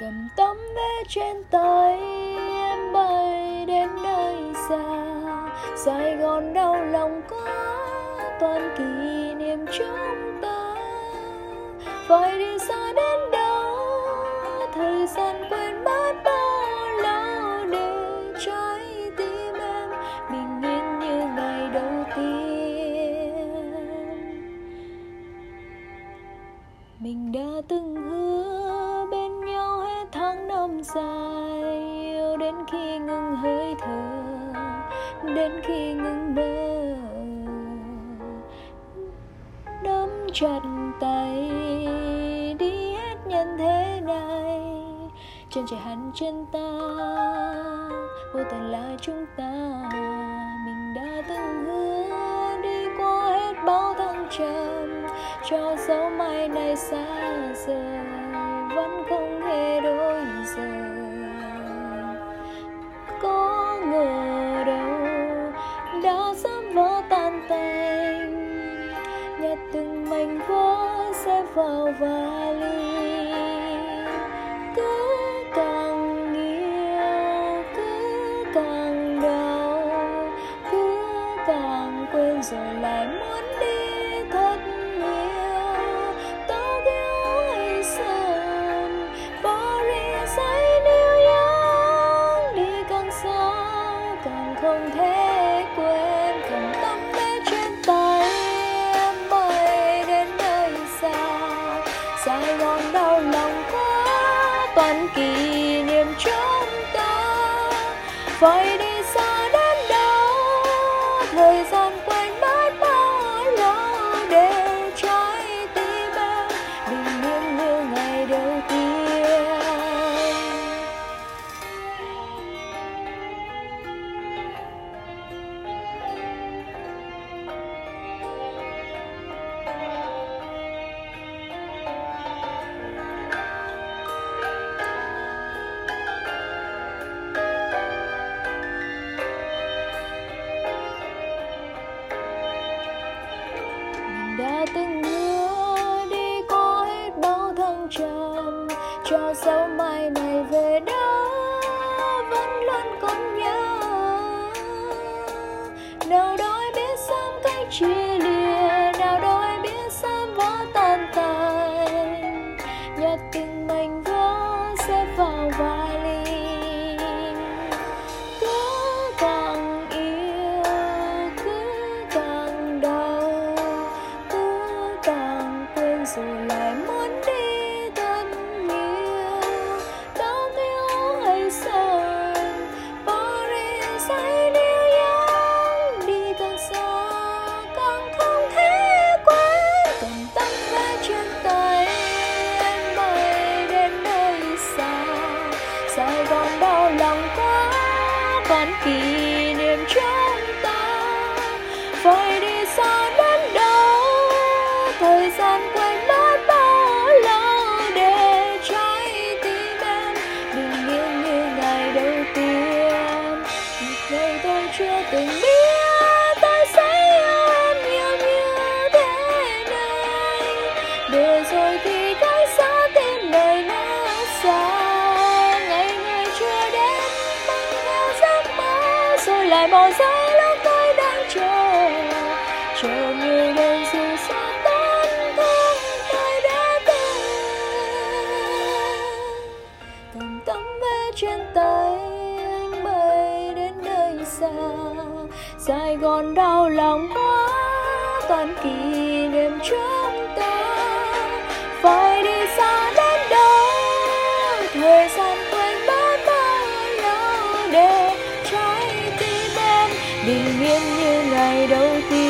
cầm tấm vé trên tay, em bay đến nơi xa. Sài gòn đau lòng quá toàn kỷ niệm chúng ta. Phải đi xa đến đâu, thời gian quên mất bao lâu để trái tim em bình yên như ngày đầu tiên. Mình đã từng hứa tháng năm dài, yêu đến khi ngừng hơi thở, đến khi ngừng mơ. Nắm chặt tay, đi hết nhân thế này. Chân trời hẳn chân ta, vô tận là chúng ta. Mình đã từng hứa đi qua hết bao thăng trầm, cho dấu mai này xa rời. Vào vali. Cứ càng yêu cứ càng đau, cứ càng quên rồi lại muốn đi thôi. Sài Gòn đau lòng quá toàn kỷ niệm chúng ta. Phải đã từng hứa đi qua hết bao thăng trầm, cho sau mai này về đó vẫn luôn còn nhớ nào đói biết sớm cách chia ly. Rồi lại muốn đi thật nhiều Tokyo hay Seoul Paris hay New York đi càng xa càng không thể quên. Cầm tấm vé trên tay em bay đến nơi xa, Sài Gòn đau lòng quá còn kỳ chưa từng biết ta sẽ yêu em nhiều như thế này. Để rồi khi cách xa tim đời nó xa ngày ngày chưa đến, mang theo giấc mơ rồi lại bỏ rơi lúc tôi đang chờ. Chờ người đêm dù xa tan thương tôi đã từng cầm tấm vé trên tay xa. Sài gòn đau lòng quá toàn kỷ niệm chúng ta. Phải đi xa đến đâu, thời gian quên bao tay lâu để trái tim em bình yên như ngày đầu tiên.